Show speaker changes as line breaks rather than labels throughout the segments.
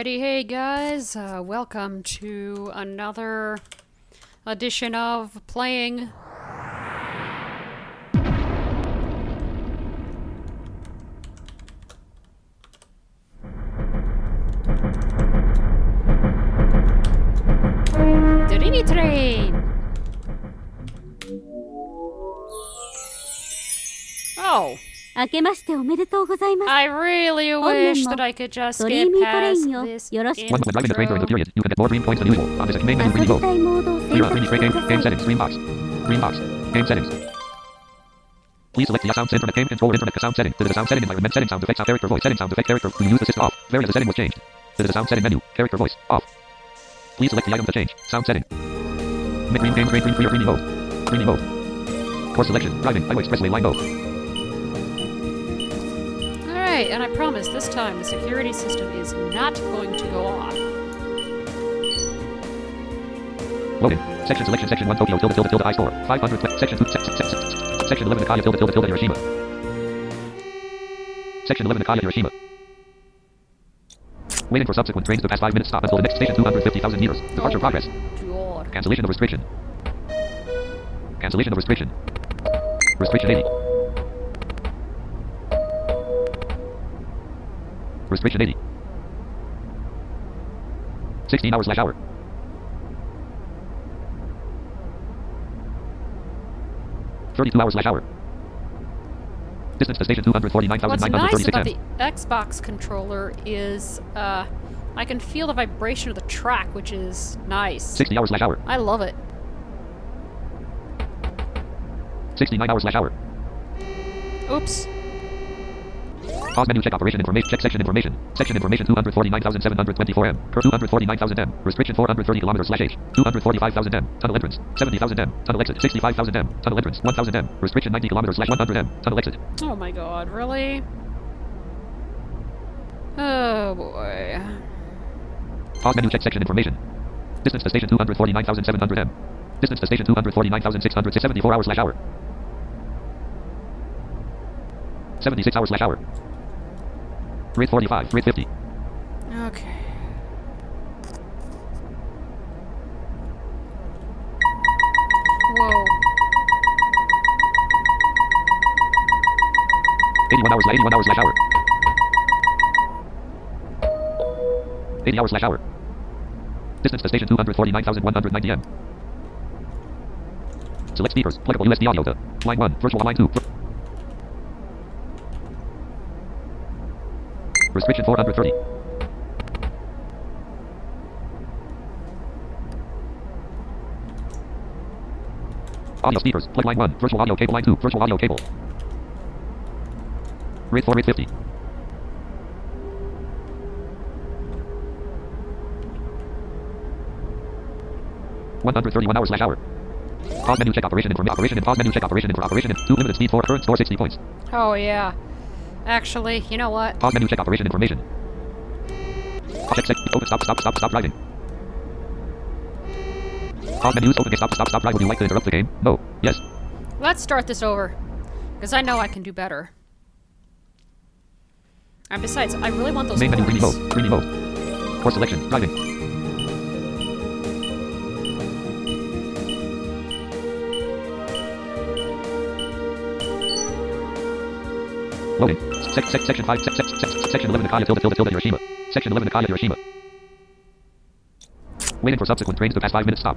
Alrighty, hey guys, uh, welcome to another edition of playing.
けましておめでとうございます。
I really wish that I could just get past this
intro.
Once the driving the train during the period, you can get more dream points than usual. On this main menu, green mode, Clear out green
straight
game, game settings, green box. Green box. Game settings. Please select the sound setting from the game controller internet sound setting. This is the sound setting environment setting sound effects sound character voice setting sound effect character. When you use the system off, various the setting was changed. This is the sound setting menu, character voice, off. Please select the item to change, sound setting. Mid green game green green clear green mode. Green mode. Course selection, driving, highway expressway line mode.
Alright, and I promise this time the security system is not going to go off.
Loading. Section selection section 1 Tokyo tilde tilde tilde I store. 500 section 2 se- se- se- se- section 11 Nakaya tilde tilde tilde Hiroshima. Section 11 Nakaya Hiroshima. Waiting for subsequent trains to pass 5 minutes stop until the next station 250,000 meters. Departure
Oh.
progress.
God.
Cancellation of restriction. Cancellation of restriction. Restriction 80. Restriction 80. 16 hours slash hour. Thirty-two hours slash hour. Distance to station two hundred forty-nine thousand
What's nice about the Xbox controller is uh, I can feel the vibration of the track, which is nice.
Sixty hours slash hour.
I love it.
Sixty-nine hours slash hour.
Oops.
Pause menu check operation information check section information. Section information 249,724 M. Per 249,000 M. Restriction 430 kilometers slash H. 245,000 M. Tunnel entrance. 70,000 M. Tunnel exit. 65,000 M. Tunnel entrance. 1,000 M. Restriction 90 kilometers slash 100 M. Tunnel exit.
Oh my god, really? Oh boy.
Pause menu check section information. Distance to station 249,700 M. Distance to station 249,674 hours slash hour. 76 hours slash hour. Rate 45. Rate 50.
Okay. Whoa.
81 hours, 81 hours slash hour. 80 hours slash hour. Distance to station 249,190 M. Select speakers. Pluggable USB audio to line 1. Virtual line 2. Restriction 430. Audio speakers. Plug line 1. Virtual audio cable line 2. Virtual audio cable. Rate 4 rate 50. One hundred thirty-one hours slash hour. Pause menu check operation inform operation and pause menu check operation for operation and two limited speed four current score sixty points.
Oh yeah. Actually, you know what?
Pause menu check operation information. Check check open stop stop stop stop driving. Pause menus open stop stop stop drive. Would you like to interrupt the game? No. Yes.
Let's start this over. Because I know I can do better. And besides, I really want those
Main menu greeny mode. Greeny mode. Course selection. Driving. Loading. Sec, sec, section 5, sec, sec, sec, section 11 Nakaya tilde tilde tilde Hiroshima. Section 11 Nakaya Hiroshima. Waiting for subsequent trains to pass 5 minutes stop.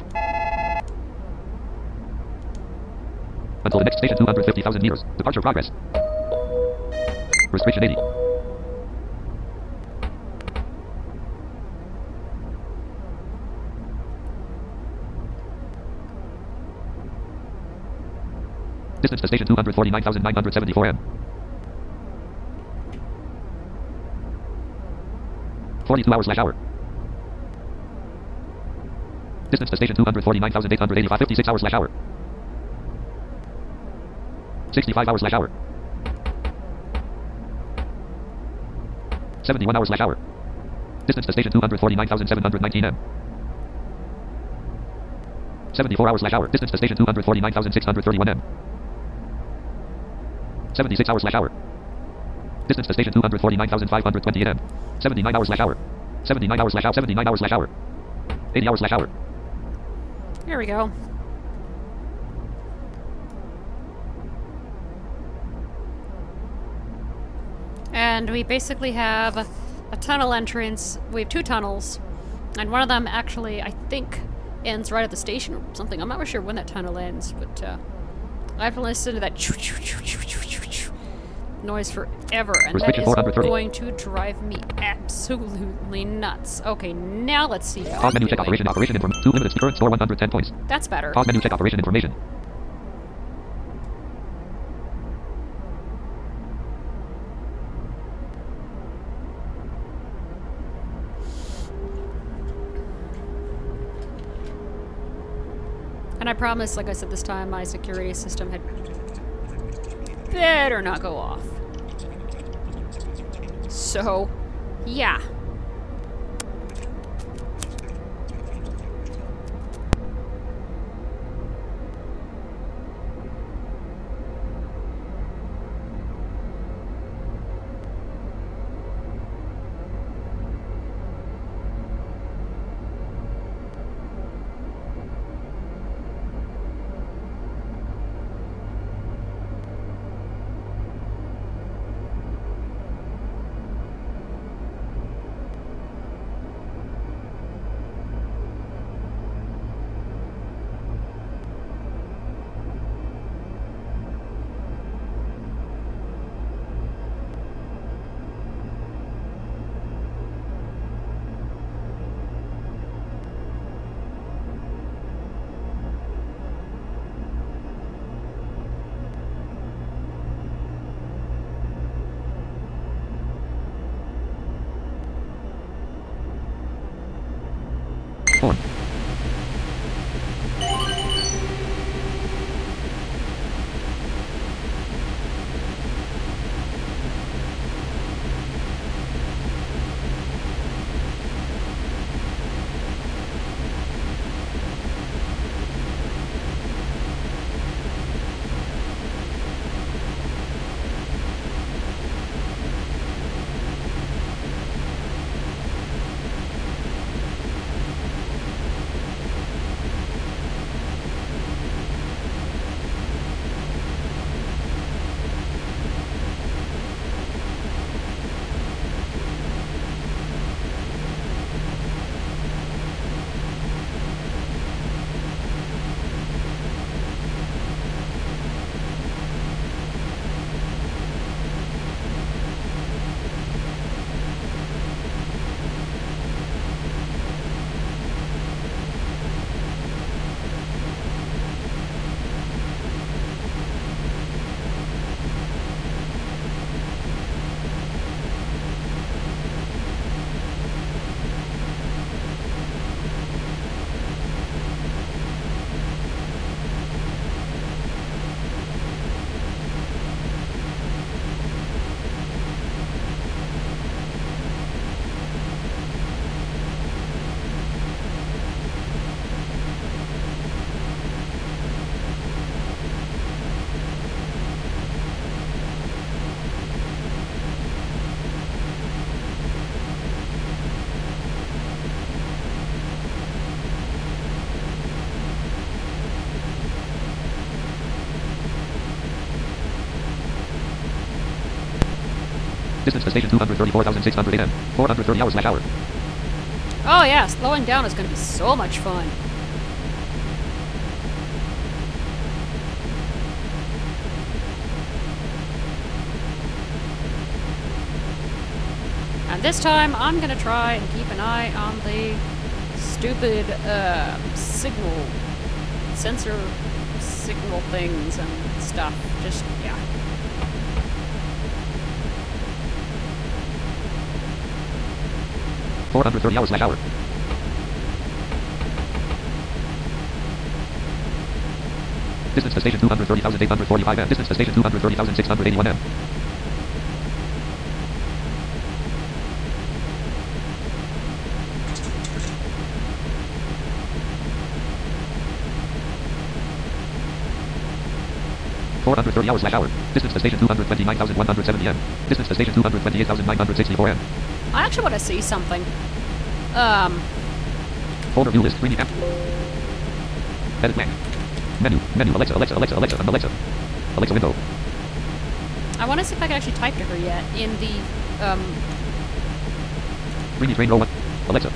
Until the next station 250,000 meters. Departure progress. Restriction 80. Distance to station 249,974 M. 42 hours slash hour. Distance to station 249,885 56 hours slash hour. 65 hours slash hour. 71 hours slash hour. Distance to station 249,719 M. 74 hours slash hour. Distance to station 249,631 M. 76 hours slash hour. Distance to station 249,528 M. 79 hours slash hour. 79 hours slash hour. 79 hours slash hour. 80 hours slash hour.
Here we go. And we basically have a tunnel entrance. We have two tunnels, and one of them actually, I think, ends right at the station or something. I'm not sure when that tunnel ends, but uh, I've listened to that choo choo choo choo choo choo noise forever, and that is going to drive me absolutely nuts. Okay, now let's see how
Pause menu check operation operation inform. Two limited current score 110 points.
That's better.
Pause menu check operation information.
And I promise, like I said this time, my security system had better not go off. So, yeah.
Distance to station 234,600 AM. 430 hours slash hour.
Oh, yeah, slowing down is going to be so much fun. And this time, I'm going to try and keep an eye on the stupid uh, signal, sensor signal things and stuff. Just, yeah.
Four hundred thirty hours slash hour. Distance to station 230,845 M. Distance to station 230,681 M. Four hundred thirty hours slash hour. Distance to station 229,170 M. Distance to station 228,964 M.
I actually want to see something. Um,
Folder view list. 3D app. Edit blank. Menu. Menu. Alexa. Alexa. Alexa. Alexa. Alexa. Alexa window.
I want to see if I can actually type to her yet in the um
3D train row 1. Alexa.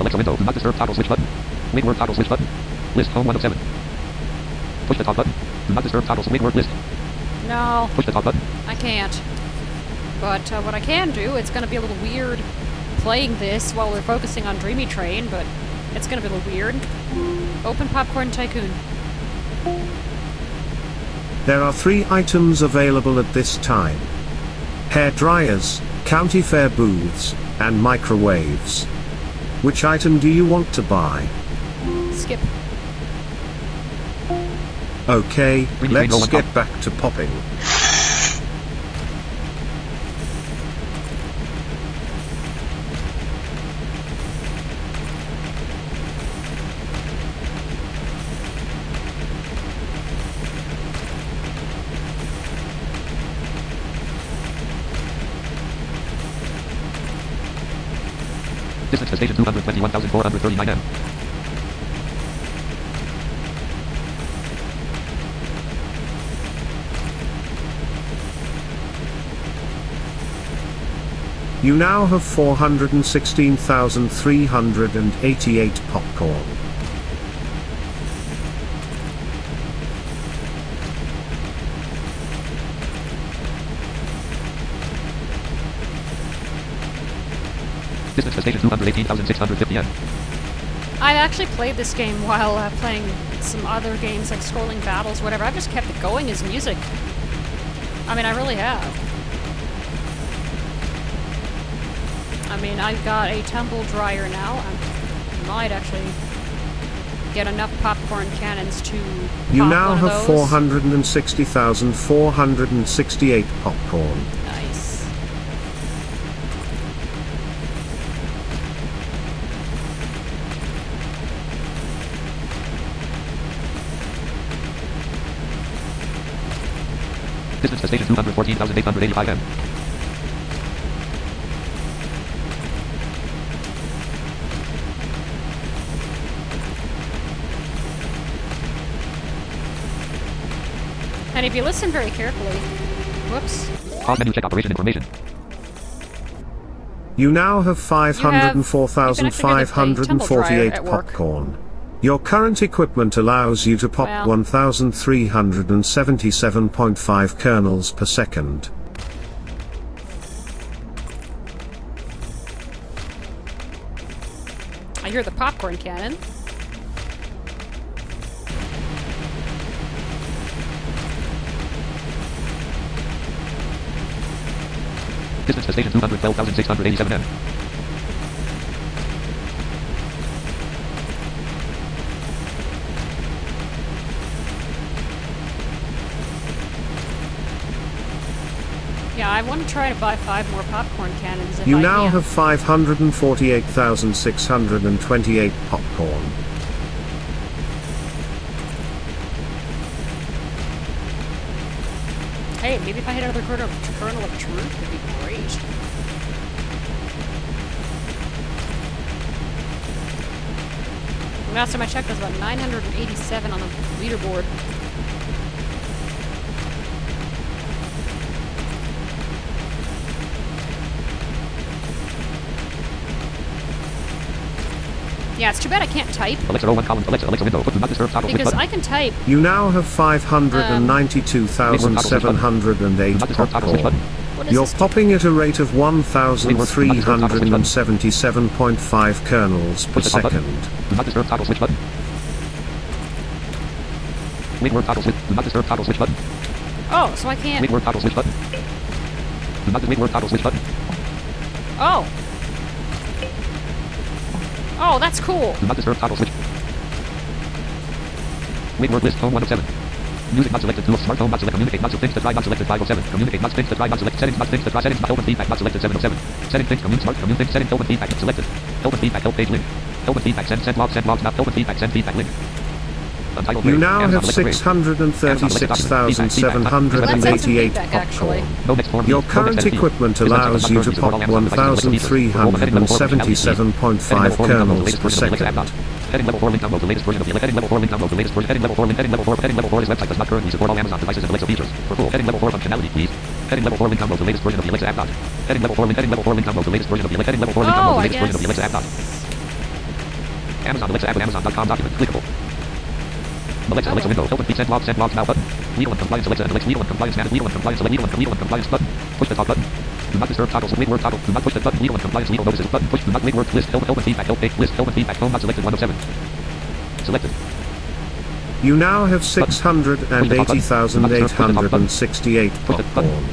Alexa window. Do not disturb toggle switch button. Wait word toggle switch button. List home 1 of 7. Push the talk button. Do not disturb toggle wait word list.
no,
Push the talk button.
I can't. But uh, what I can do, it's going to be a little weird playing this while we're focusing on Dreamy Train, but it's going to be a little weird. Open Popcorn Tycoon.
There are three items available at this time. Hair dryers, county fair booths, and microwaves. Which item do you want to buy?
Skip.
Okay, let's get back to popping.
To station 221,439 m.
You now have 416,388 popcorn.
Distance to station 218,650 m.
I've actually played this game while uh, playing some other games like Scrolling Battles, whatever. I've just kept it going as music. I mean, I really have. I mean, I've got a tumble dryer now. I might actually get enough popcorn cannons to.
You
pop
now
one
have
those.
460,468 popcorn.
Nice.
Distance to station 214,885 m.
And if you listen very carefully, whoops,
Pause menu check operation information.
You now have
You can actually hear the tumble dryer
504,548
work.
popcorn. Your current equipment allows you to pop
Well.
1,377.5 kernels per second.
I hear the popcorn cannon.
Distance to station 212,687 m.
try to buy five more popcorn cannons
You
I
now
can.
have 548,628 popcorn.
Hey, maybe if I hit another kernel, kernel of truth, it'd be great. Last time I checked, it was about 987 on the leaderboard. Yeah, it's too bad I can't type
Alexa row 1 column. Alexa. Alexa window. Put do not disturb toggle
because. I can type.
You now have
Um,
592,708
Do not disturb toggle switch
popcorn.
button.
What is
You're popping at a rate of 1,377.5 kernels per
Push the top button.
second.
Do not disturb toggle switch button. Wait word toggle switch. Do not disturb toggle switch button.
Oh, so I can't.
Wait word toggle switch button. Do not wait word toggle switch button.
Oh. Oh, that's cool.
Do not disturb toggle switch. Wait word list home 1 of 7. Music not selected. 2 of smart home not selected. Communicate not to try not selected 5 7. Communicate not things to try not selected. Settings not things to try. Settings not open feedback not selected 7 of 7. Setting things commute smart commute things. Setting open feedback not selected. Open feedback help page link. Open feedback send send log send logs not open feedback send feedback link. Untitled
You now have
Alexa Grave. Amazon Alexa document. Feedback. Feedback. Button.
Let's add some
636,788
feedback, actually.
popcorn.
No next form.
Your
No next
current
FP.
equipment
Business
allows
Amazon
you to
currency
pop
support all Amazon devices and Alexa users. Enrollment heading level four version LTE. Heading
1,377.5
level four link download the
kernels per
latest version of the Alexa app
second.
dot. Heading level four link download the latest version of the heading level four link download the latest version heading level four link heading level four heading level four this website does not currently support all Amazon devices and Alexa features. For full heading level four functionality, please. Heading level four link download the latest version of the Alexa app dot. Heading level four link heading level four link download the latest version of the Alexa heading level four link
Oh,
download the
I
latest version of the
guess.
Alexa app dot. Amazon Alexa app with Amazon.com document clickable. Alexa, Alexa window, open feed, send logs, send logs now button. Legal and compliance, Alexa, and Alexa, legal and compliance, man, legal and compliance, legal and legal and compliance button. Push the talk button. Do not disturb toggles, wait word toggle. Do not push the button, legal and compliance, legal notices button. Push, do not wait word list, help, help and feedback, help, list, help and feedback, home not selected, one of seven. Selected.
You now have 680,868 popcorn.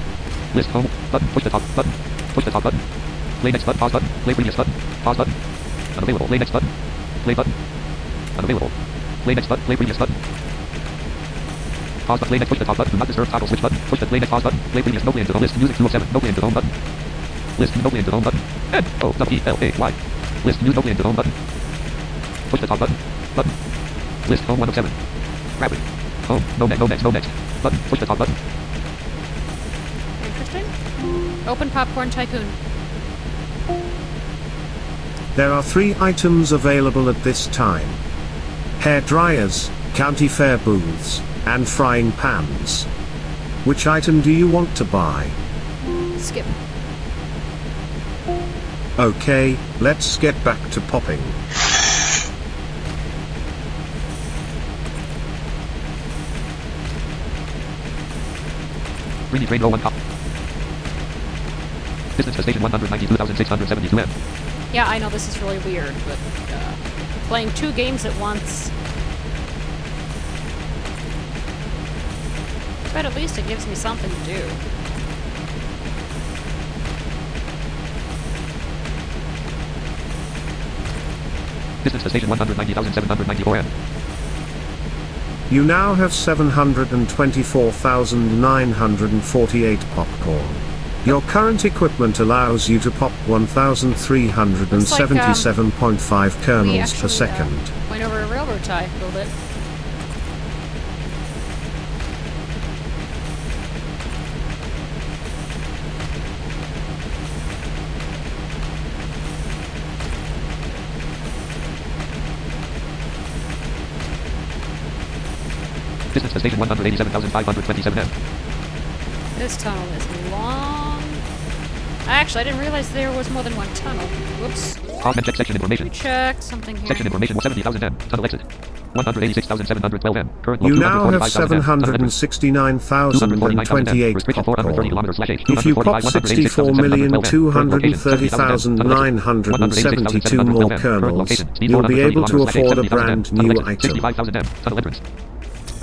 List home button. Push the talk button. Push the talk button. Play next button. Pause button. Play previous button. Pause button. Unavailable. Play next button. Play button. Unavailable. Play next button. Play previous button. Pause button. Play next. Push the talk button. Do not disturb toggle switch button. Push the play next pause button. Play previous. No play into the list. Music 2 of 7. No play into the home button. List. No play into the home button. N O W E L A Y. List. Use no play into the home button. Push the talk button. Button. List. Home 1 of 7. Rapid. Home. No next. No next. No next. Button. Push the talk button.
Interesting. Open Popcorn Tycoon.
There are three items available at this time. Hair dryers, county fair booths, and frying pans. Which item do you want to buy?
Skip.
Okay, let's get back to popping.
Greeny train row 1 cop. Distance to station 192,672 M.
Yeah, I know this is really weird, but uh, playing two games at once. But at least it gives me something to do.
Distance to station 190,794 M.
You now have 724,948 popcorn. Your current equipment allows you to pop 1,377.5
we
kernels
actually,
per second.
Uh, went over a railroad tie, build it.
Distance to station 187,527 M.
This tunnel is long. Actually, I didn't realize there was more than one tunnel. Whoops.
Pause and check section information.
Check something here.
Section information 70,000 M. Tunnel exit. 186,712 M. Current load
You now have
245,000 M. Tunnel entrance.
769,028
Restriction 430
popcorn.
kilometers slash H.
If you pop 64,230,972 more kernels, you'll be able to afford a brand new item.
65,000 M. Tunnel entrance.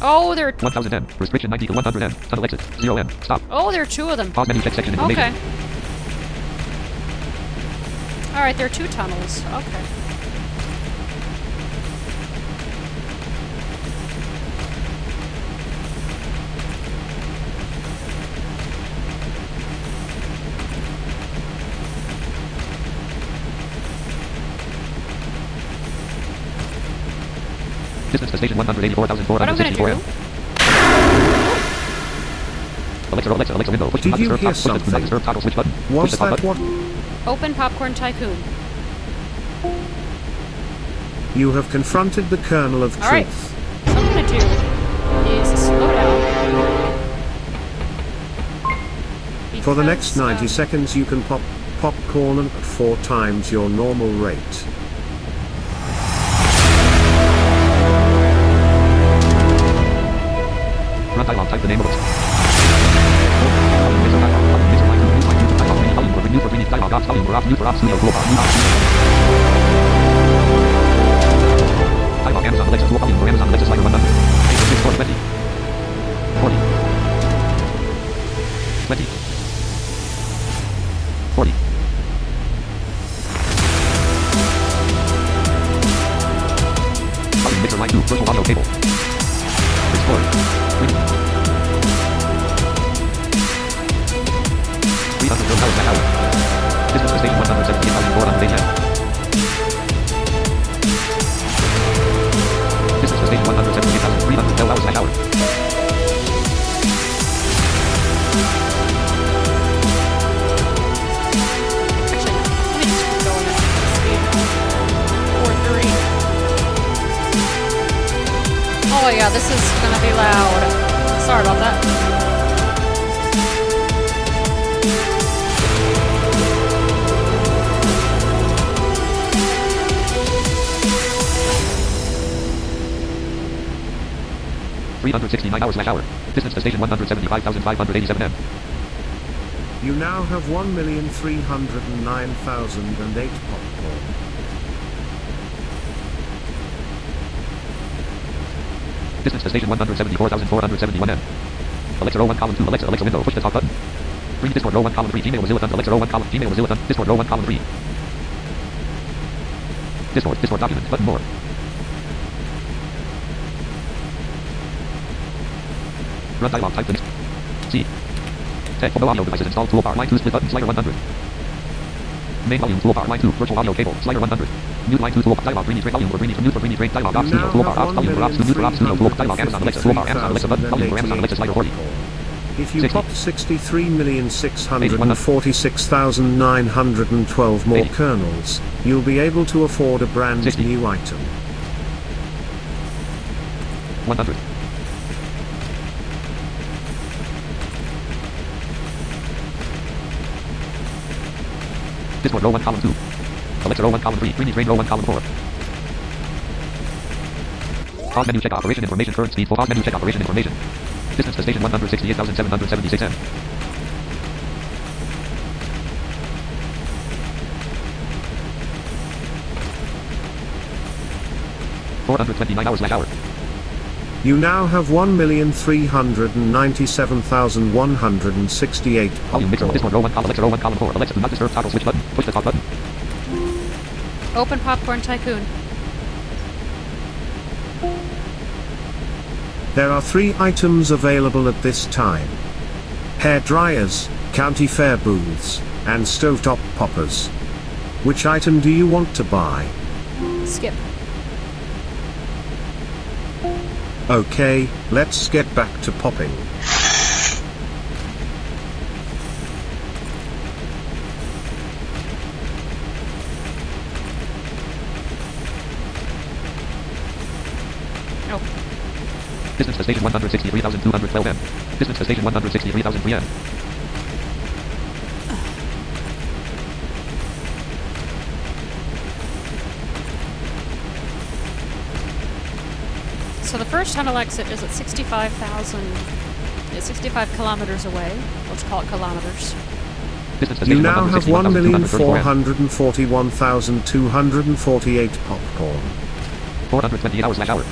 Oh, there.
1,000 M. Restriction 90 to 100 M. Tunnel exit. 0 M. Stop.
Oh, there are two of them.
Pause menu check section information.
Okay. All right, there are two tunnels. Okay.
Distance to station
What I'm gonna
184,464
do?
M. Alexa, Alexa, Alexa window. Push
Did
not
you hear
toggle- push the- do not
something?
disturb toggle switch button.
Was
the
that
button.
what
Open Popcorn Tycoon.
you have confronted the kernel of
All right.
truth?
So what I'm gonna do is slow down.
For the next 90
um,
seconds you can pop popcorn at four times your normal rate.
Run dialog. Type the name of it. Dialog. Menu. For menu. Dialog. Ops. Volume for ops. Mute for ops. Studio. Floor. Mute ops. Dialog. Amazon Alexa. Tool. Volume for Amazon Alexa. Slider. 100. 8 6 20. 40. 20. 40. Volume mixer line 2. Virtual audio cable. Sixty-nine hours slash hour. Distance to station one hundred seventy-five thousand five hundred eighty-seven m.
You now have 1,309,008 popcorn.
Distance to station one hundred seventy-four thousand four hundred seventy-one m. Alexa row one column two. Alexa Alexa window. Push the talk button. Green Discord row one column three. Gmail Mozilla Thumbs. Alexa row one column. Gmail Mozilla Thumbs. Discord row one column three. Discord Discord document button more. Run dialog type. C. Tech audio devices installed toolbar line 2 split button slider 100. Main volume toolbar line 2 virtual audio cable slider 100. Mute line 2 toolbar dialog trade volume for green mute for green trade dialog studio toolbar volume for ops mute for ops studio toolbar dialog Amazon Alexa toolbar Amazon Alexa button volume for Amazon Alexa slider 40.
If you
60.
popped 63,646,912 more
80.
kernels, you'll be able to afford a brand
60.
new item.
100. Discord row 1 column 2. Alexa row 1 column 3. Greeny train row 1 column 4. Pause menu check operation information current speed full pause menu check operation information. Distance to station 168,776 m. Four hundred twenty-nine hours slash hour.
You now have 1,397,168
Volume mixer. Discord row 1 column Alexa row 1 column 4. Alexa do not disturb toggle switch button. Push the talk button.
Open Popcorn Tycoon.
There are three items available at this time. Hair dryers, county fair booths, and stovetop poppers. Which item do you want to buy?
Skip.
Okay, let's get back to popping.
Station 163,212 m. Distance to station 163,003 m.
so the first tunnel exit is at 65,000. It's 65 kilometers away. Let's call it kilometers.
You now have
161,234
1,441,248 popcorn.
428 hours slash hour.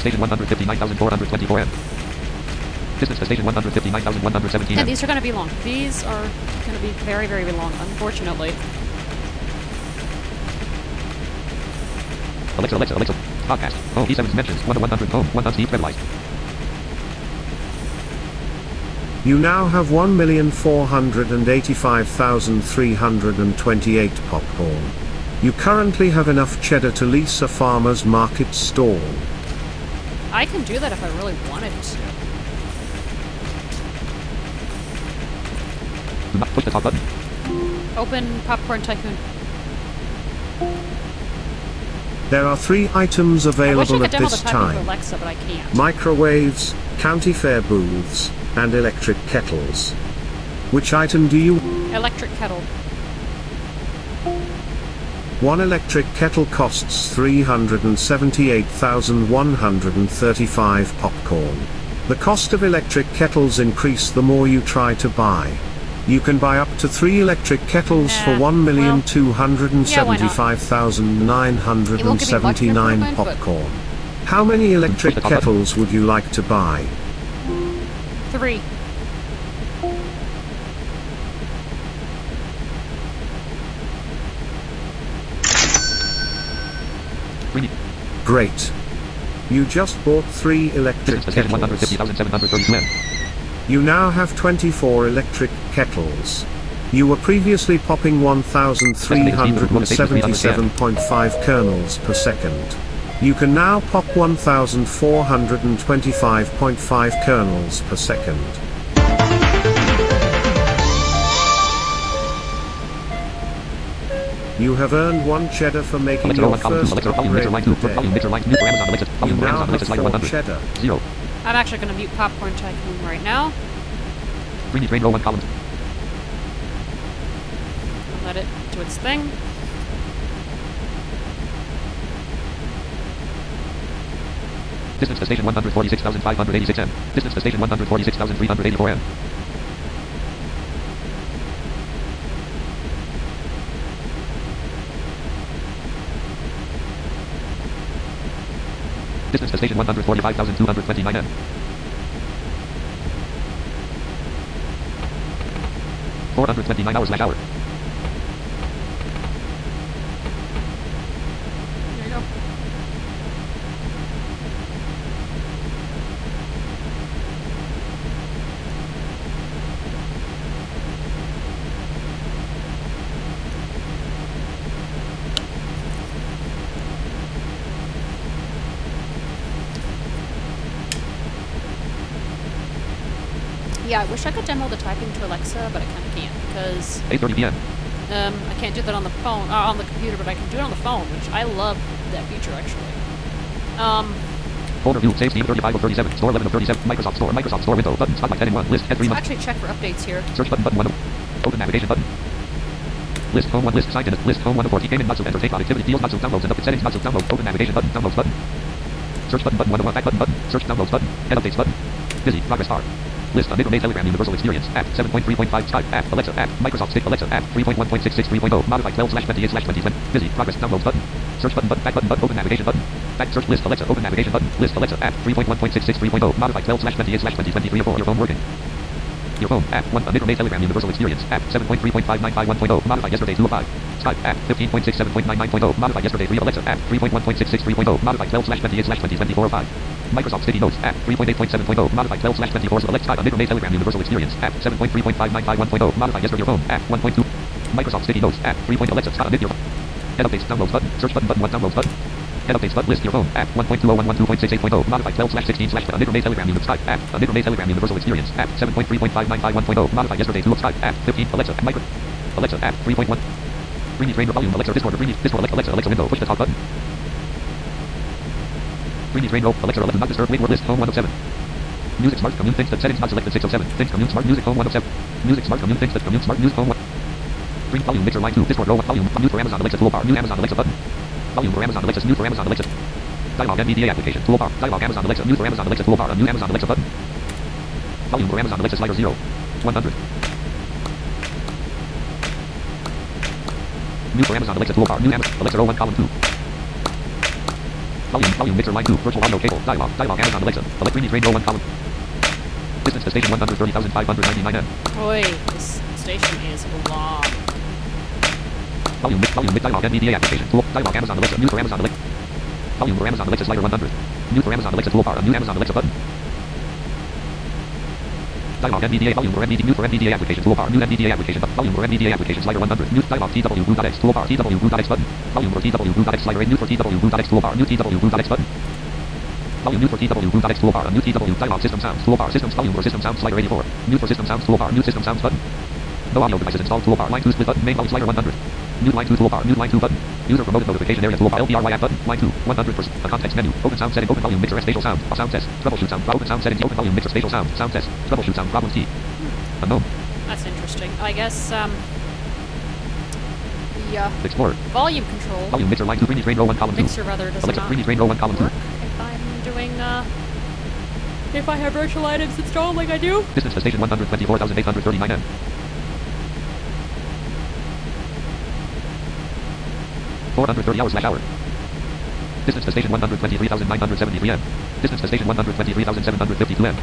To station 159,424 m. Distance to station 159,117
And these are going to be long. These are going to be very, very long, unfortunately.
Alexa, Alexa, Alexa. Podcast. Oh, E7's mentions 1 to 100 home. 1 on Steve Red
You now have 1,485,328 popcorn. You currently have enough cheddar to lease a farmer's market stall.
I can do that if I really wanted to.
Push the talk button.
Open Popcorn Tycoon.
There are three items
I wish I
available
could
at
demo
this
Tycoon
time.
Alexa, but I can't.
Microwaves, county fair booths, and electric kettles. Which item do you
Electric kettle.
One electric kettle costs 378,135 popcorn. The cost of electric kettles increase the more you try to buy. You can buy up to three electric kettles for
Nah, well, yeah,
1,275,979 popcorn. How many electric kettles would you like to buy?
Three.
Great. You just bought three electric
Distance to station
kettles. You now have 24 electric kettles. You were previously popping 1,377.5 kernels per second. You can now pop 1,425.5 kernels per second. You have earned one cheddar for making
Alexa,
your
01, column 2,
first
Alexa, volume, mixer, line 2,
upgrade today.
mixer, line 2, for Amazon, Alexa,
You now
Amazon,
have four cheddar.
0.
I'm actually going to mute Popcorn Tycoon right now.
Greeny train, row 1, column
Let it do its thing.
Distance to station 146,586 m. Distance to station 146,384 m. station 145,229 m. 429 hours slash hour.
There you go. Yeah, I wish I could demo the typing to Alexa, but I kind of can't because
8.30 p.m.
um, I can't do that on the phone, uh, on the computer, but I can do it on the phone, which I love that feature actually. Um,
Folder view, save Steam 35 of 37, Store 11 of 37, Microsoft Store, Microsoft Store window, button, Spotlight 10 in 1, list, head 3
let's actually check for updates here.
search button, button 1 open navigation button. List, home 1, list, signed in, list, home 1 of 4, gaming, not to enter, take activity, field, not to downloads, and update settings, to download, open navigation button, downloads button. Search button, button 1 of 1, back button, button, search downloads button, head updates button. Busy, progress bar. List, a Mail Telegram Universal Experience, app, 7.3.5, Skype, app, Alexa, app, Microsoft Stick, Alexa, app, 3.1.663.0, modified 12 slash 28 slash 2020, busy, progress, downloads button. Search button, button, back button, button, open navigation button. Back search list, Alexa, open navigation button, list, Alexa, app, 3.1.663.0, modified 12 slash 28 slash 2023 or 4, your phone working. Your phone, app, 1, a Mail Telegram Universal Experience, app, 7.3.5951.0, modified yesterday 2 of 5. Skype, app, 15.67.99.0, modified yesterday 3, Alexa, app, 3.1.663.0, modified 12 slash 28 slash 2024 or 5. Microsoft Sticky Notes, app, 3.8.7.0, modified 12 slash 24 select Skype, a Mail Telegram Universal Experience, app, 7.3.5951.0, modified yesterday phone, app, 1.2. Microsoft Sticky Notes, app, 3. Alexa, Skype, your Head updates, downloads button, search button, button 1, downloads button. Head updates, button, list your phone, app, 1.2011.2.68.0, modified 12 slash 16 slash, a Mail Telegram Universal Skype, app, a Mail Telegram Universal Experience, app, 7.3.5951.0, modified yesterday 2 of Skype, app, 15, Alexa, micro, Alexa, app, 3.1. Greeny train volume, Alexa, Discord, Greeny, Discord, Alexa, Alexa, Alexa, window, push the talk button. Greeny train row, Alexa, not disturb, wait, word list, home 1 of 7. Music smart commune thinks that settings not selected 607. Thinks commune smart music home 1 of 7. Music smart commune thinks that commune smart music home 1. Green volume mixer line 2. Discord row volume. Mute for Amazon Alexa toolbar. New Amazon Alexa button. Volume for Amazon Alexa. Mute for Amazon Alexa. Dialog NVDA application toolbar. Dialog Amazon Alexa. Mute for Amazon Alexa toolbar. A new Amazon Alexa button. Volume for Amazon Alexa slider 0. 100. Mute for Amazon Alexa toolbar. New Amazon Alexa 1 column 2. Volume, volume mixer line 2. Virtual audio cable. Dialog. Dialog Amazon Alexa. Electricity train row 1 column. Distance to station 130,599 m.
Boy, this station is long.
Volume, mix, volume, mix, dialog, NVDA application, dialog, Amazon Alexa, news for Amazon Alexa. Volume for Amazon Alexa slider 100. News for Amazon Alexa toolbar, new Amazon Alexa button. Dialog, NVDA, volume for NVDA, news for NVDA application toolbar, new NVDA application, volume for NVDA application slider 100. News, dialog, TW, toolbar, TW, button. Volume for TW, slider 8, news for TW, toolbar, new TW, button. Volume news for TW, toolbar, a new TW, dialog, system sounds, toolbar, systems, volume for system sounds, slider 84. News for system sounds, toolbar, new system sounds button. No audio devices installed, toolbar, line 2 split button, main volume slider 100. New line 2 toolbar, new line 2 button. User promoted notification area toolbar, LPRY app button, line 2, 100%. A context menu, open sound setting, open volume mixer, spatial sound, a sound test, troubleshoot sound, open sound settings, open volume mixer, spatial sound, sound test, troubleshoot sound, problem key. Unknown,
That's interesting. I guess, um, the uh,
explorer,
volume control
volume mixer, line 2, Greeny train row 1 column 2.
mixer rather does
Alexa,
not
Greeny train row 1 column 2.
if I'm doing, uh, if I have virtual items installed like I do.
Distance to station 124,839 m. 430 hours slash hour. Distance to station 123,973 m. Distance to station 123,752 m.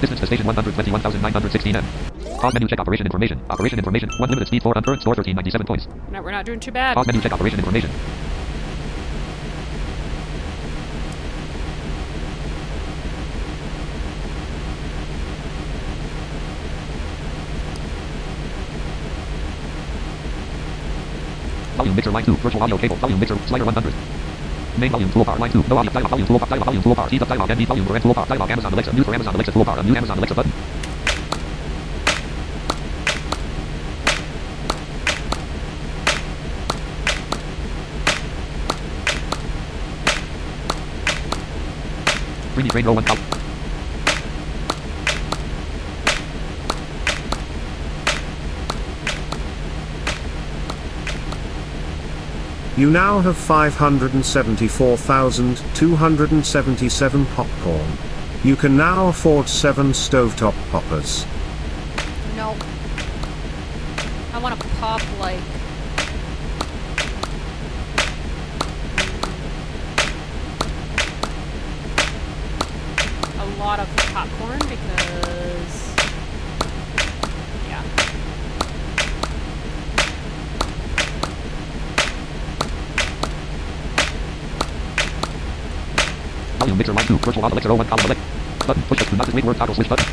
Distance to station 121,916 m. Pause menu check operation information. Operation information. One limited speed for uncurrent store 1397 points.
No, we're not doing too bad.
Pause menu check operation information. Volume mixer line 2. Virtual audio cable. Volume mixer. Slider 100. Main volume toolbar line 2. No audio dialog. Volume toolbar. Dialog. Volume toolbar. Heat up dialog. ND volume. Brand toolbar. Dialog. Amazon Alexa. New for Amazon Alexa toolbar. A new Amazon Alexa button. Greeny train row 1 column.
You now have 574,277 popcorn. You can now afford 7 stovetop poppers.
No. I want to pop like. A lot of popcorn because. Yeah.
Volume mixer line 2. Virtual audio Alexa row 1 column. Select. Button. Push this to not display word toggle switch button.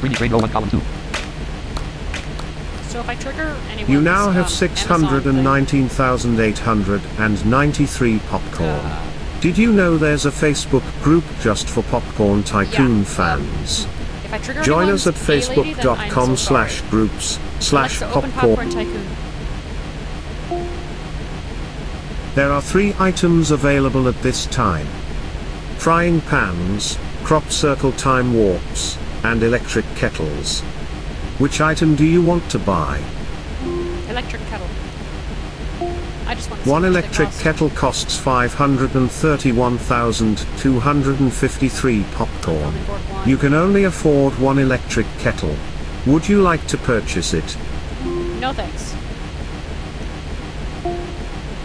Greeny train row 1 column 2.
So if I trigger any
You now have
um,
619,893 popcorn.
Uh.
Did you know there's a Facebook group just for Popcorn Tycoon
Yeah, um,
fans?
If I trigger
Join us at
A-Lady, then I'm
facebook.com
so
slash
sorry.
groups slash
Popcorn
popcorn.
Tycoon.
There are three items available at this time. Frying pans, crop circle time warps, and electric kettles. Which item do you want to buy?
Electric kettle. I just want to
One
how much they
electric kettle costs 531,253 popcorn.
Only bought one.
You can only afford one electric kettle. Would you like to purchase it?
No thanks.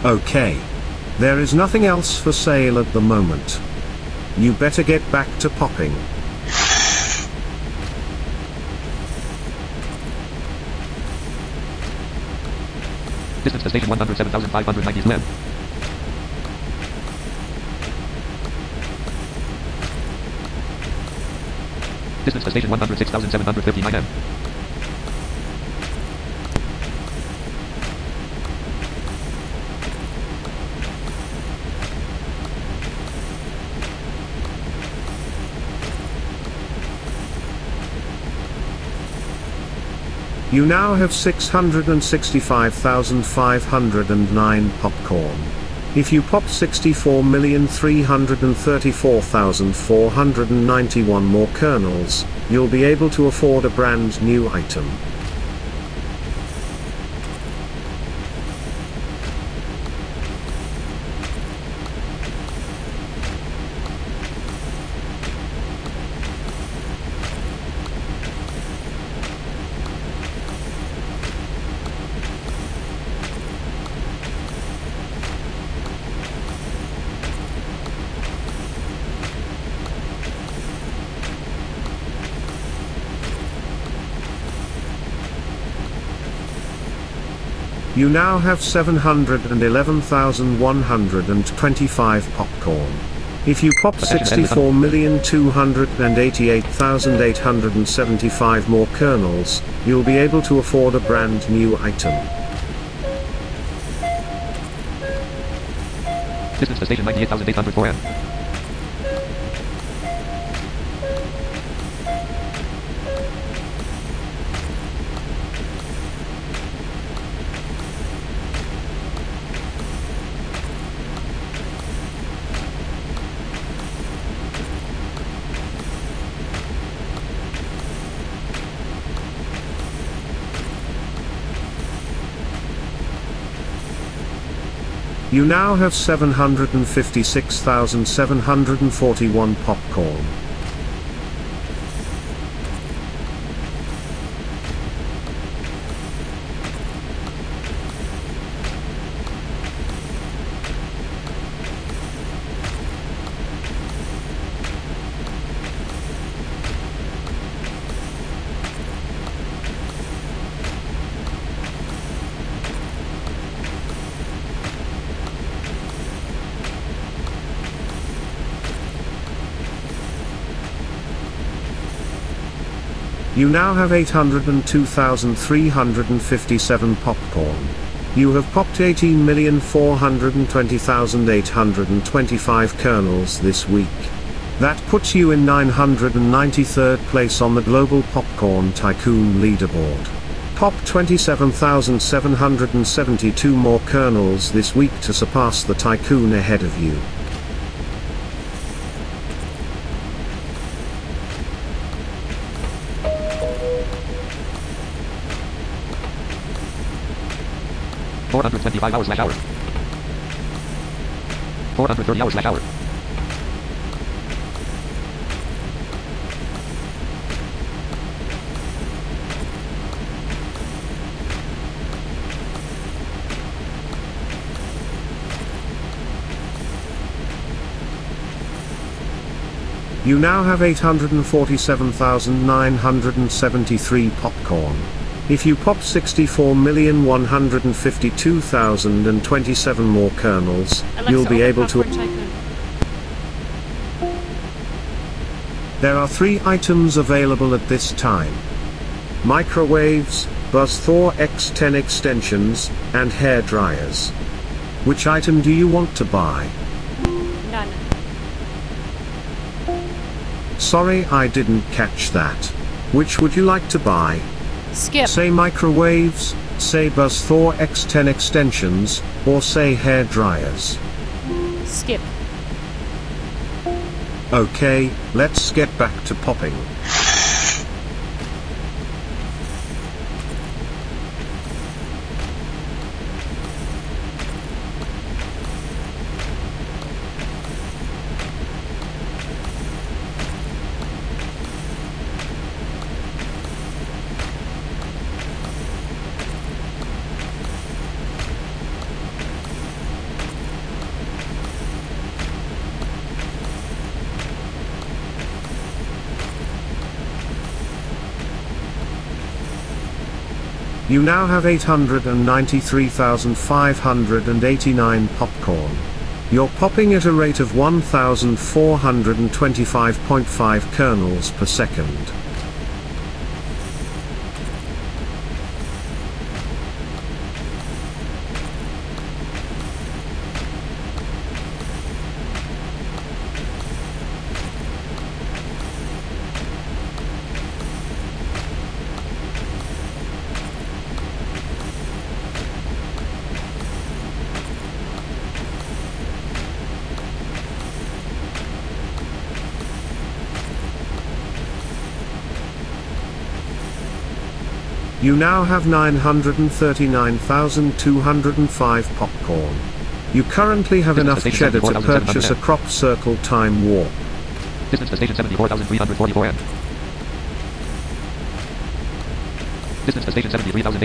Okay. There is nothing else for sale at the moment. You better get back to popping.
Distance to station 107,590 Slam. Distance to station 106,759 M.
You now have 665,509 popcorn. If you pop 64,334,491 more kernels, you'll be able to afford a brand new item. You now have 711,125 popcorn. If you pop 64,288,875 more kernels, you'll be able to afford a brand new item.
Distance to station 98,804 M.
You now have 756,741 popcorn. You now have 802,357 popcorn. You have popped 18,420,825 kernels this week. That puts you in 993rd place on the Global Popcorn Tycoon leaderboard. Pop 27,772 more kernels this week to surpass the Tycoon ahead of you.
Four hundred twenty-five hours slash hour. Four hundred thirty hours slash hour.
You now have 847,973 popcorn. If you pop 64,152,027 more kernels,
Alexa,
you'll be able to. There are three items available at this time. Microwaves, Buzz Thor X10 extensions, and hair dryers. Which item do you want to buy?
None.
Sorry I didn't catch that. Which would you like to buy?
Skip.
Say microwaves, say BuzzThor X10 extensions, or say hair dryers.
Skip.
Okay, let's get back to popping. You now have 893,589 popcorn. You're popping at a rate of 1,425.5 kernels per second. You now have 939,205 popcorn. You currently have enough cheddar to purchase a crop circle time warp.
Distance to station seventy-four thousand three hundred forty-four n. Distance to station seventy-three thousand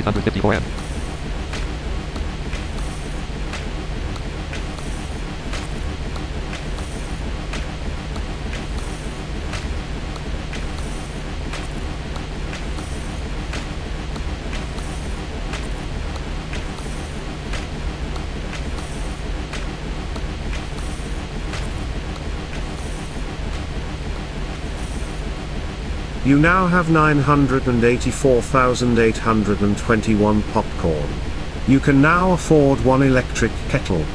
You now have 984,821 popcorn. You can now afford one electric kettle.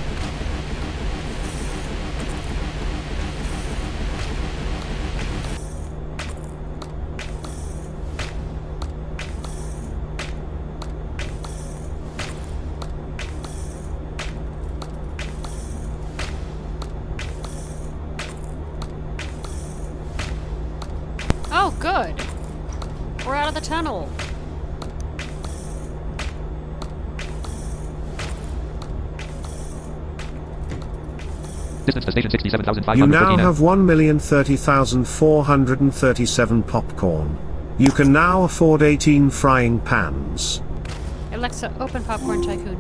Distance to station sixty-seven thousand five
You now have 1,030,437 popcorn. You can now afford 18 frying pans.
Alexa, open Popcorn Tycoon.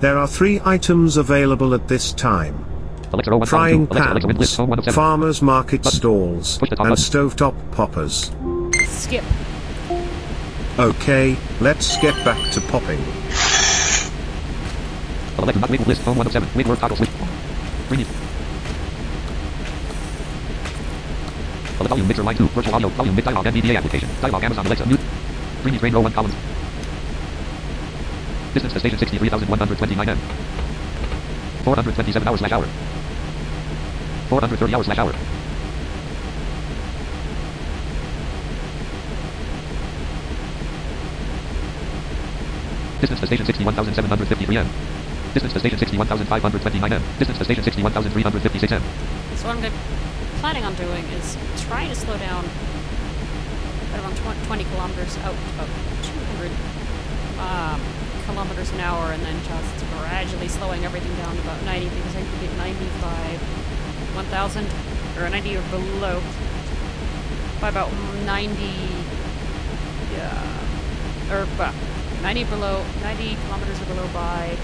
There are three items available at this time.
Alexa, oh one
Frying
thousand two. Alexa, Alexa, wind list,
pans,
home one seven.
farmers market
Button.
stalls,
Push the top
and
button.
stovetop poppers.
Skip.
Okay, let's get back to popping.
Alexa, not list, home one oh seven. Wind word toggle sleep. Green. The volume mixer line 2. Virtual audio. Volume mix dialog. NVDA application. Dialog Amazon Alexa. Mute. Dreamy train row 1 columns. Distance to station 63,129 m. 427 hours slash hour. 430 hours slash hour. Distance to station 61,753 m. Distance to station 61,529 m. Distance to station 61,356 m.
So what I'm planning on doing is trying to slow down at around 20, 20 kilometers out about 200 um, kilometers an hour, and then just gradually slowing everything down to about 90 because I can get 95, 1,000 or 90 or below by about 90. Yeah, or well, 90 below 90 kilometers or below by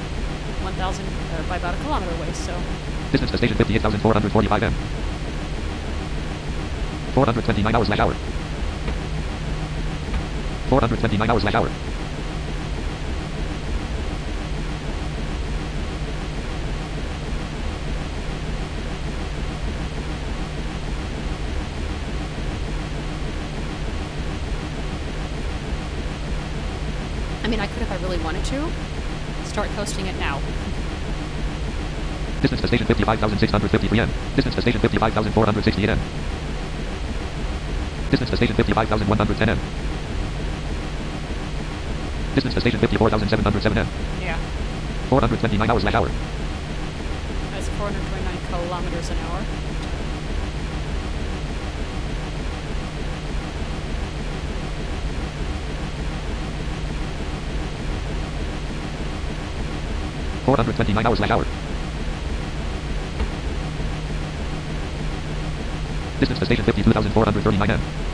1,000 or uh, by about a kilometer away. So.
Distance to station 58,445 m. 429 hours slash hour. 429 hours slash hour.
I mean, I could if I really wanted to. Start coasting it now.
Distance to station 55,653 m. Distance to station 55,468 m. Distance to station 55,110 m. Distance to station 54,707 m.
Yeah.
429 hours slash hour.
That's 429 kilometers an hour.
Four hundred twenty-nine hours slash hour. Distance to station fifty-two thousand four hundred thirty-nine m.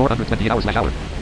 428 hours slash hour.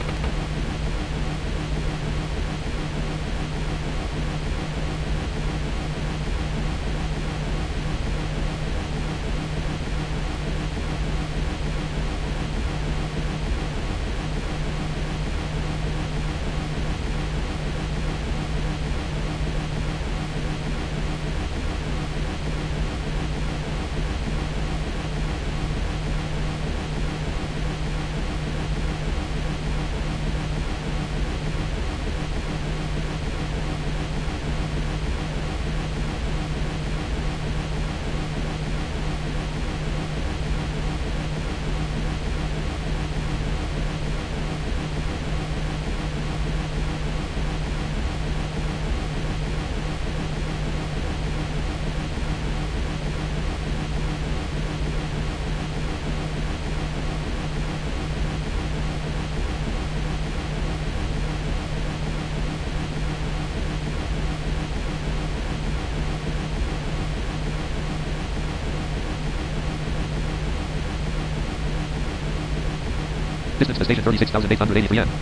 Station thirty-six thousand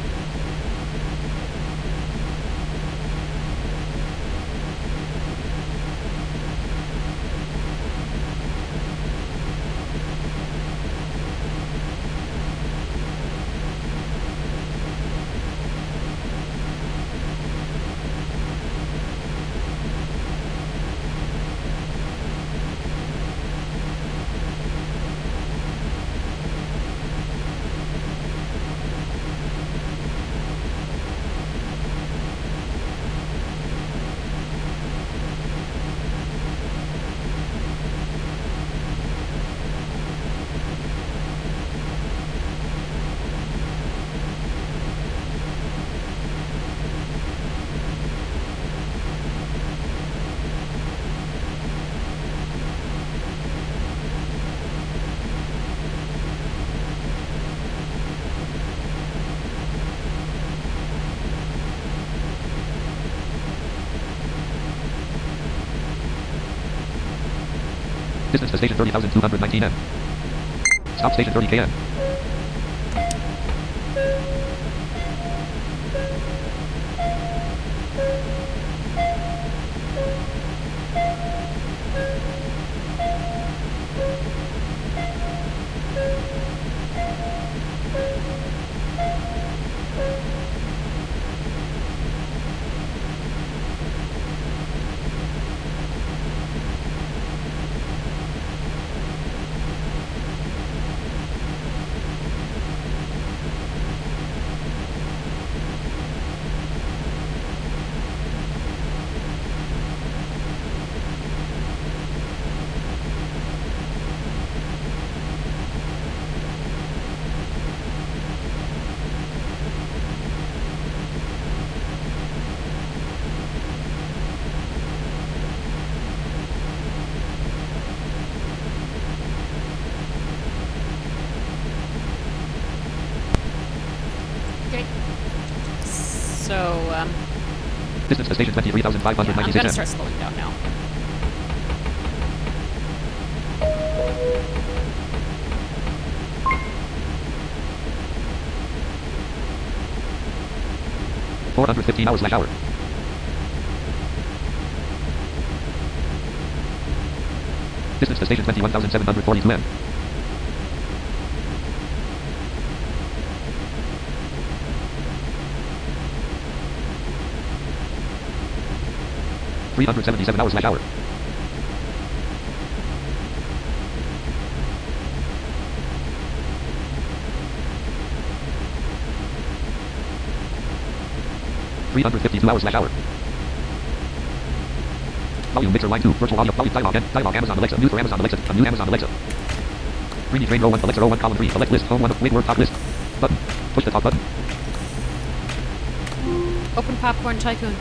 Distance to station 30,219 m. Stop station 30 km. Station
yeah, I'm
23,596
gonna start slowing down now.
Four hundred fifteen hours slash hour. Distance to station 21,742 m. Three hundred seventy-seven hours slash hour. Three hundred fifty-two hours slash hour. Volume mixer line two. Virtual audio volume dialog. Dialog Amazon Alexa. News for Amazon Alexa. A new Amazon Alexa. Greeny train row one. Alexa row one column three. Select list. Home one. Wait word top list. Button. Push the talk button.
Open Popcorn Tycoon.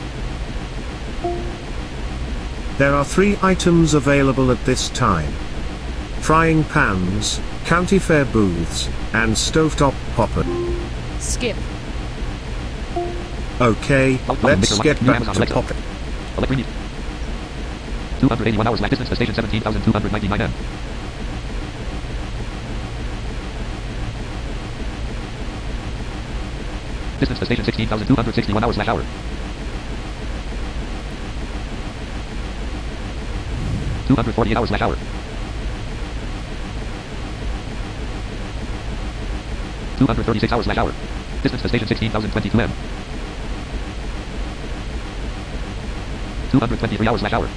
There are three items available at this time. Frying pans, county fair booths, and stovetop popper.
Skip.
Okay, let's get back to popper.
Select 281 hours slash distance to station 17,299 m. Distance to station 16,261 hours slash hour. Two hundred forty hours slash hour. Two hundred thirty-six hours slash hour. Distance to station sixteen thousand twenty-two m. Two hundred twenty-three hours slash hour.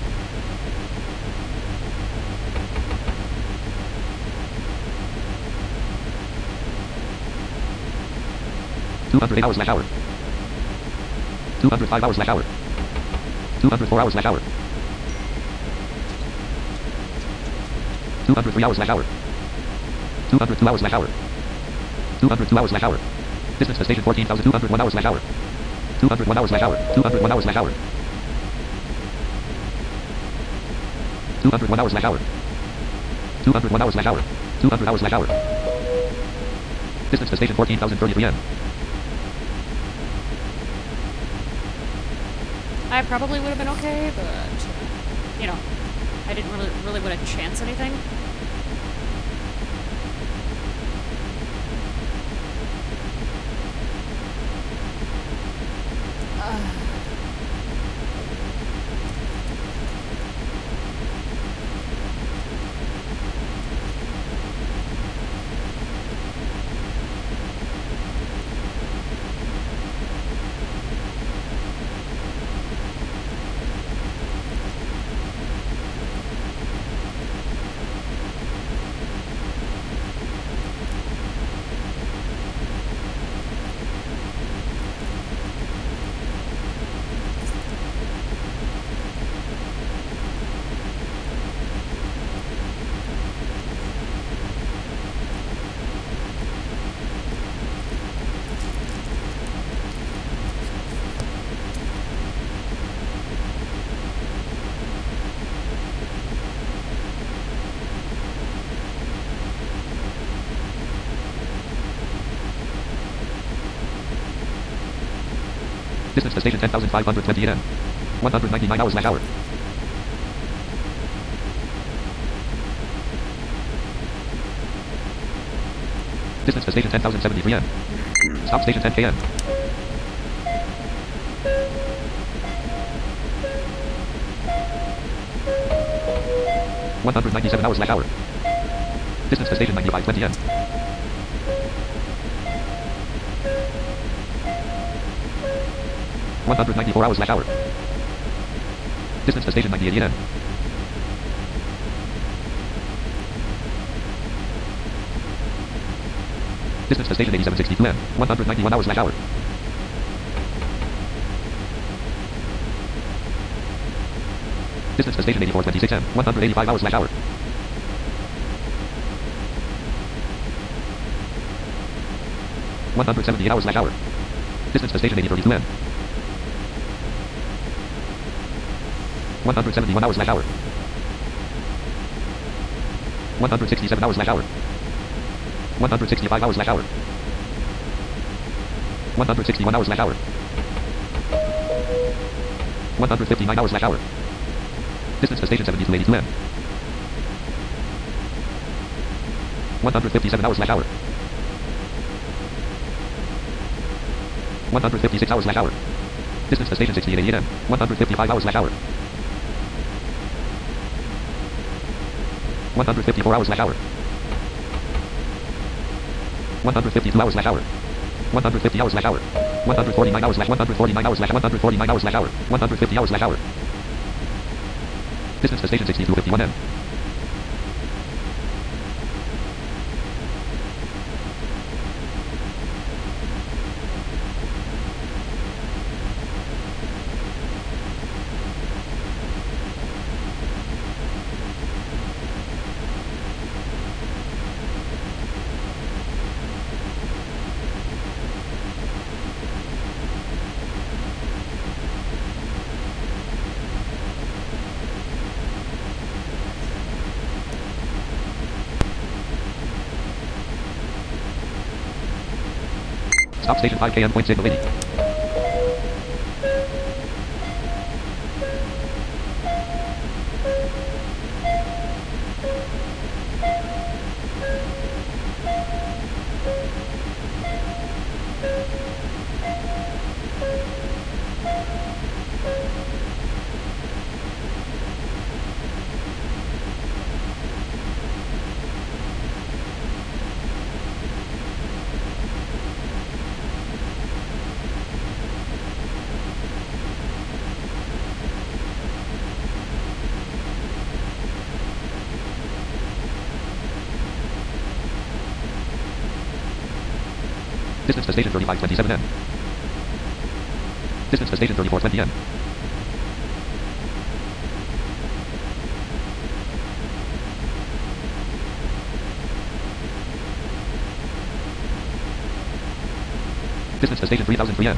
Two hundred eight hours slash hour. Two hundred five hours slash hour. Two hundred four hours slash hour. Two hundred three hours slash hour. Two hundred two hours slash hour. Two hundred two hours slash hour. Distance to station fourteen thousand two hundred one hours slash hour. Two hundred one hours slash hour. Two hundred one hours slash hour. Two hundred one hours slash hour. Two hundred one hours slash hour. Two hundred hours slash hour. Distance to station fourteen thousand thirty three m.
I probably would have been okay, but you know, I didn't really really want to chance anything.
distance to station 10,520 m. 199 hours slash hour. Distance to station 10,073 m. Stop station 10 km. One hundred ninety-seven hours slash hour. Distance to station ninety-five twenty m. 194 hours slash hour. Distance to station 98 EN. Distance to station 8762 N. 191 hours slash hour. Distance to station 8426 M. 185 hours slash hour. One hundred seventy hours slash hour. Distance to station 8032 M. One hundred seventy-one hours slash hour. One hundred sixty-seven hours slash hour. One hundred sixty-five hours slash hour. One hundred sixty-one hours slash hour. One hundred fifty-nine hours slash hour. Distance to station 7282 m. 157 hours slash hour. 156 hours slash hour. Distance to station 6888 m. 155 hours slash hour. 154 hours slash hour. 152 hours slash hour. 150 hours slash hour. 149 hours slash 149 hours slash 149 hours slash hour. 150 hours slash hour. Distance to station 6251 m. Stop station 5 km point station 3527 m. Distance to station 3420 m. Distance to station 3003 m.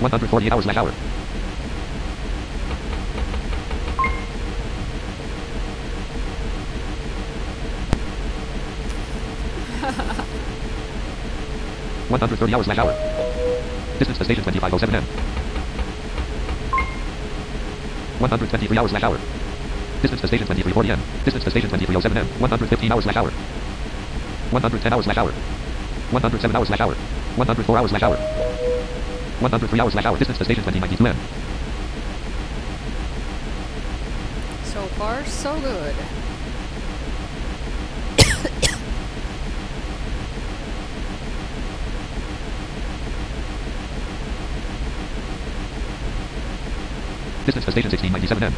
148 hours slash hour. Oh one hundred thirty hours slash hour. Distance to station twenty five oh seven m. One hundred twenty three hours slash hour. Distance to station twenty three forty m. Distance to station twenty three oh seven m. One hundred fifteen hours slash hour. One hundred ten hours slash hour. One hundred seven hours slash hour. One hundred four hours slash hour. One hundred three hours slash hour. Distance to station twenty ninety two m.
So far, so good.
Distance to station sixteen ninety seven m.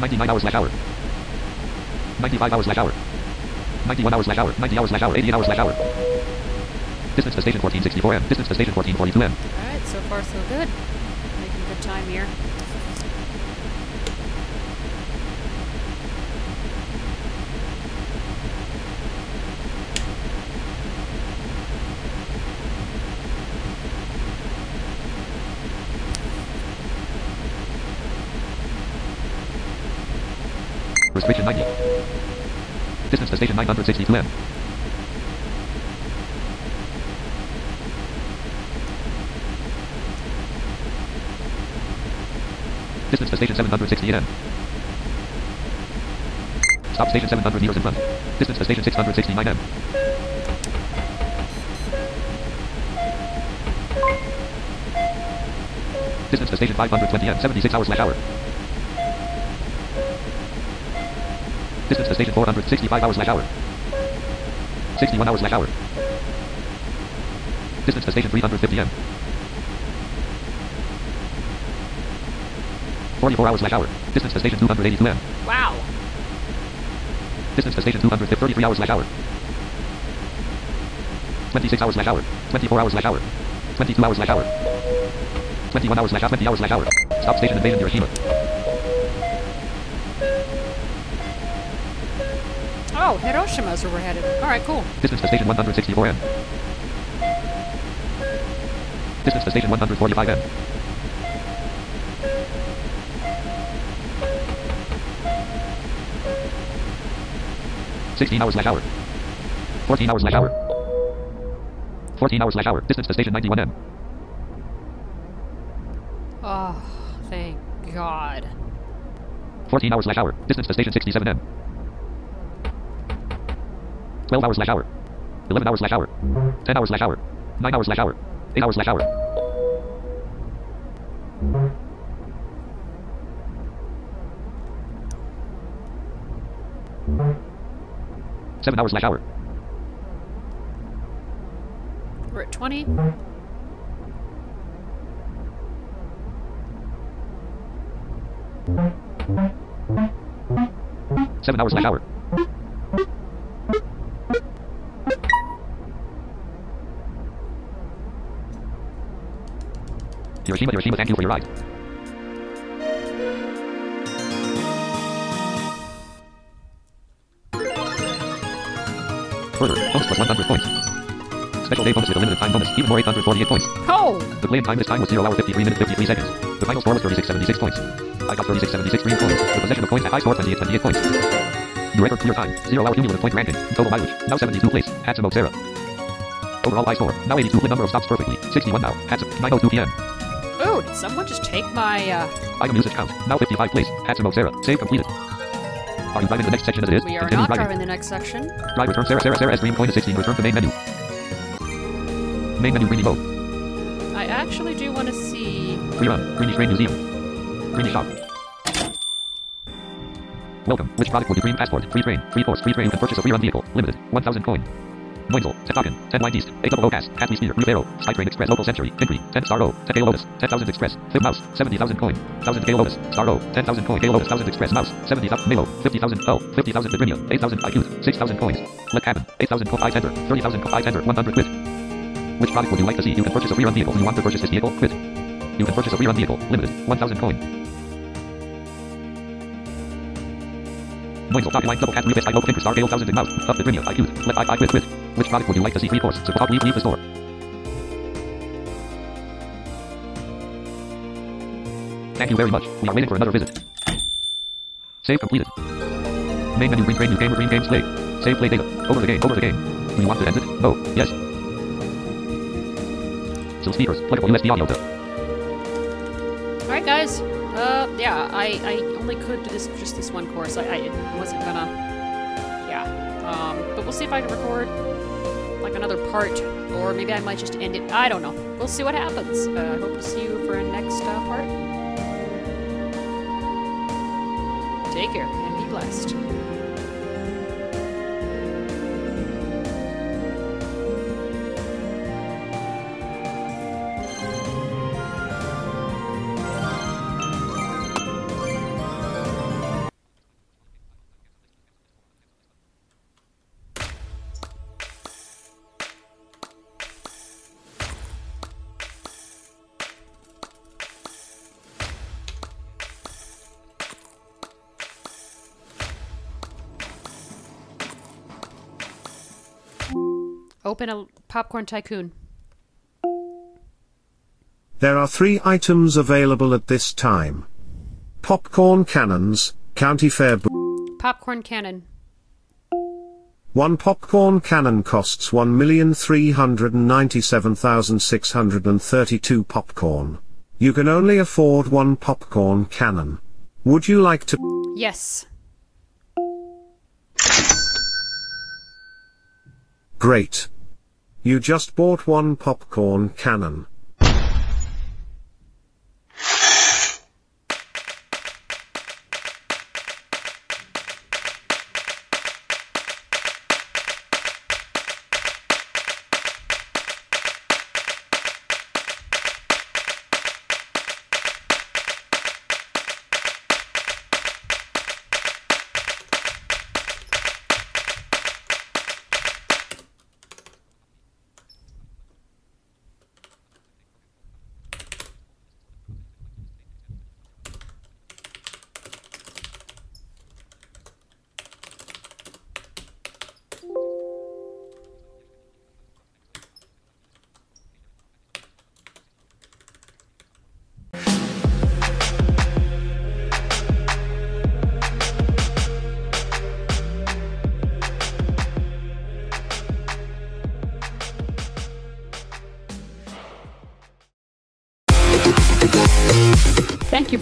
Ninety nine hours slash hour. Ninety five hours slash hour. Ninety one hours slash hour. Ninety hours slash hour. Eighty hours slash hour. Distance to station fourteen sixty four m. Distance to station fourteen forty two m.
Alright, so far, so good. Making good time here.
Restriction 90. Distance to station 962 m. Distance to station 768 m. Stop station 700 meters in front. Distance to station 669 m. Distance to station 520 m. 76 hours slash hour. Distance to station 465 hours slash hour. 61 hours slash hour. Distance to station 350 m. 44 hours slash hour. Distance to station 282 m.
Wow.
Distance to station 233 hours slash hour. 26 hours slash hour. 24 hours slash hour. 22 hours slash hour. 21 hours slash hour. 20 hours slash hour. Stop station invasion Hiroshima.
Oh, Hiroshima's where we're headed. All right, cool.
Distance to station 164 m. Distance to station 145 m. Sixteen hours slash hour. Fourteen hours slash hour. Fourteen hours slash hour. Distance to station ninety-one M.
Oh, thank God.
Fourteen hours slash hour. Distance to station sixty-seven M. Twelve hours slash hour. Eleven hours slash hour. Ten hours slash hour. Nine hours slash hour. Eight hours slash hour. Seven hours slash hour.
We're at 20.
Seven hours slash hour. Hiroshima, Hiroshima, thank you for your ride. Further, host plus 100 points. Special day bonus with a limited time bonus, even more 848 points.
Oh!
The play-in time this time was 0 hour 53 minutes 53 seconds. The final score was 3676 points. I got 3676 green points. The possession of points at high score 28 28 points. The record clear time, 0 hour cumulative point ranking. Total mileage, now 72 place. Hatsimo Sarah. Overall high score, now 82 Lit number of stops perfectly. 61 now. Hatsum, 902 p.m.
Someone just take my, uh...
Item usage count, now 55 place. Hatsimo Sarah. Save completed. Are you driving the next section as it is?
We are
Continue
not
driving.
driving the next section.
Drive return Sarah Sarah Sarah S green coin to 16. Return to main menu. Main menu greeny mode.
I actually do want to see...
Free run. Greeny Train Museum. Greeny shop. Welcome. Which product would you cream passport? Free train. Free course. Free train. You can purchase a free run vehicle. Limited. 1000 coin. Moinsel. Tetokin. 10 Wine East. 8 Double Gas. Happy Speeder. Rubero. Skytrain Express. Local Century. Hickory. 10 Star O. 10 Gale Lotus. 10,000 Express. Flip Mouse. 70,000 coin. 1000 Gale Lotus. Star O. 10,000 coin. Gale Lotus. 1000 Express. Mouse. 70,000 Milo. 50,000 L. 50,000 Vibrinia. 8,000 IQ. 6,000 coins. Let Cabin. 8,000 coin. I tender. 30,000 coin. I tender. 100 quid. Which product would you like to see? You can purchase a free run vehicle. You want to purchase this vehicle? Quid. You can purchase a free run vehicle. Limited. 1,000 coin. Moinsel. Pocket line. Double cat. Rubis. I hope. Finger. Star. Gale. 1000 mouse. Up. Vibrinia. IQ. Let I. I quid. Quid. Which product would you like to see? Free course. Support. Leave. Leave the store. Thank you very much. We are waiting for another visit. Save completed. Main menu. Green train. New game. Green games. Play. Save play data. Over the game. Over the game. Do you want to end it? Oh. Yes. Some speakers. Pluggable USB audio. to-
Alright, guys. Uh, yeah, I, I only could do this just this one course. I, I wasn't gonna... Yeah. Um, but we'll see if I can record, like, another part. Or maybe I might just end it. I don't know. We'll see what happens. Uh, I hope to see you for a next uh, part. Take care and be blessed. open a Popcorn Tycoon.
There are three items available at this time. Popcorn cannons, county fair. Bo-
popcorn cannon.
One popcorn cannon costs 1,397,632 popcorn. You can only afford one popcorn cannon. Would you like to?
Yes.
Great. You just bought one popcorn cannon.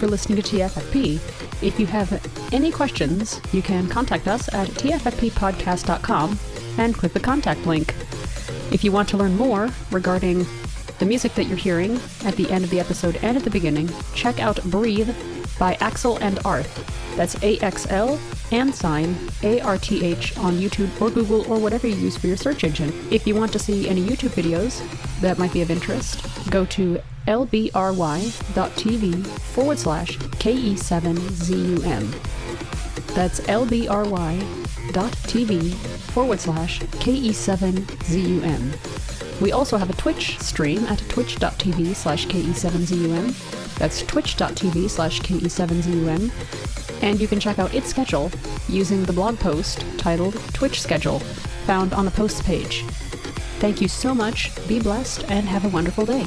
For listening to TFFP. If you have any questions, you can contact us at tffppodcast.com and click the contact link. If you want to learn more regarding the music that you're hearing at the end of the episode and at the beginning, check out Breathe by Axel and Arth. That's A X L and sign A R T H on YouTube or Google or whatever you use for your search engine. If you want to see any YouTube videos that might be of interest, go to lbry.tv forward slash KE7ZUM. That's lbry.tv forward slash KE7ZUM. We also have a Twitch stream at twitch.tv slash KE7ZUM. That's twitch.tv slash KE7ZUM. And you can check out its schedule using the blog post titled Twitch Schedule, found on the posts page. Thank you so much, be blessed, and have a wonderful day.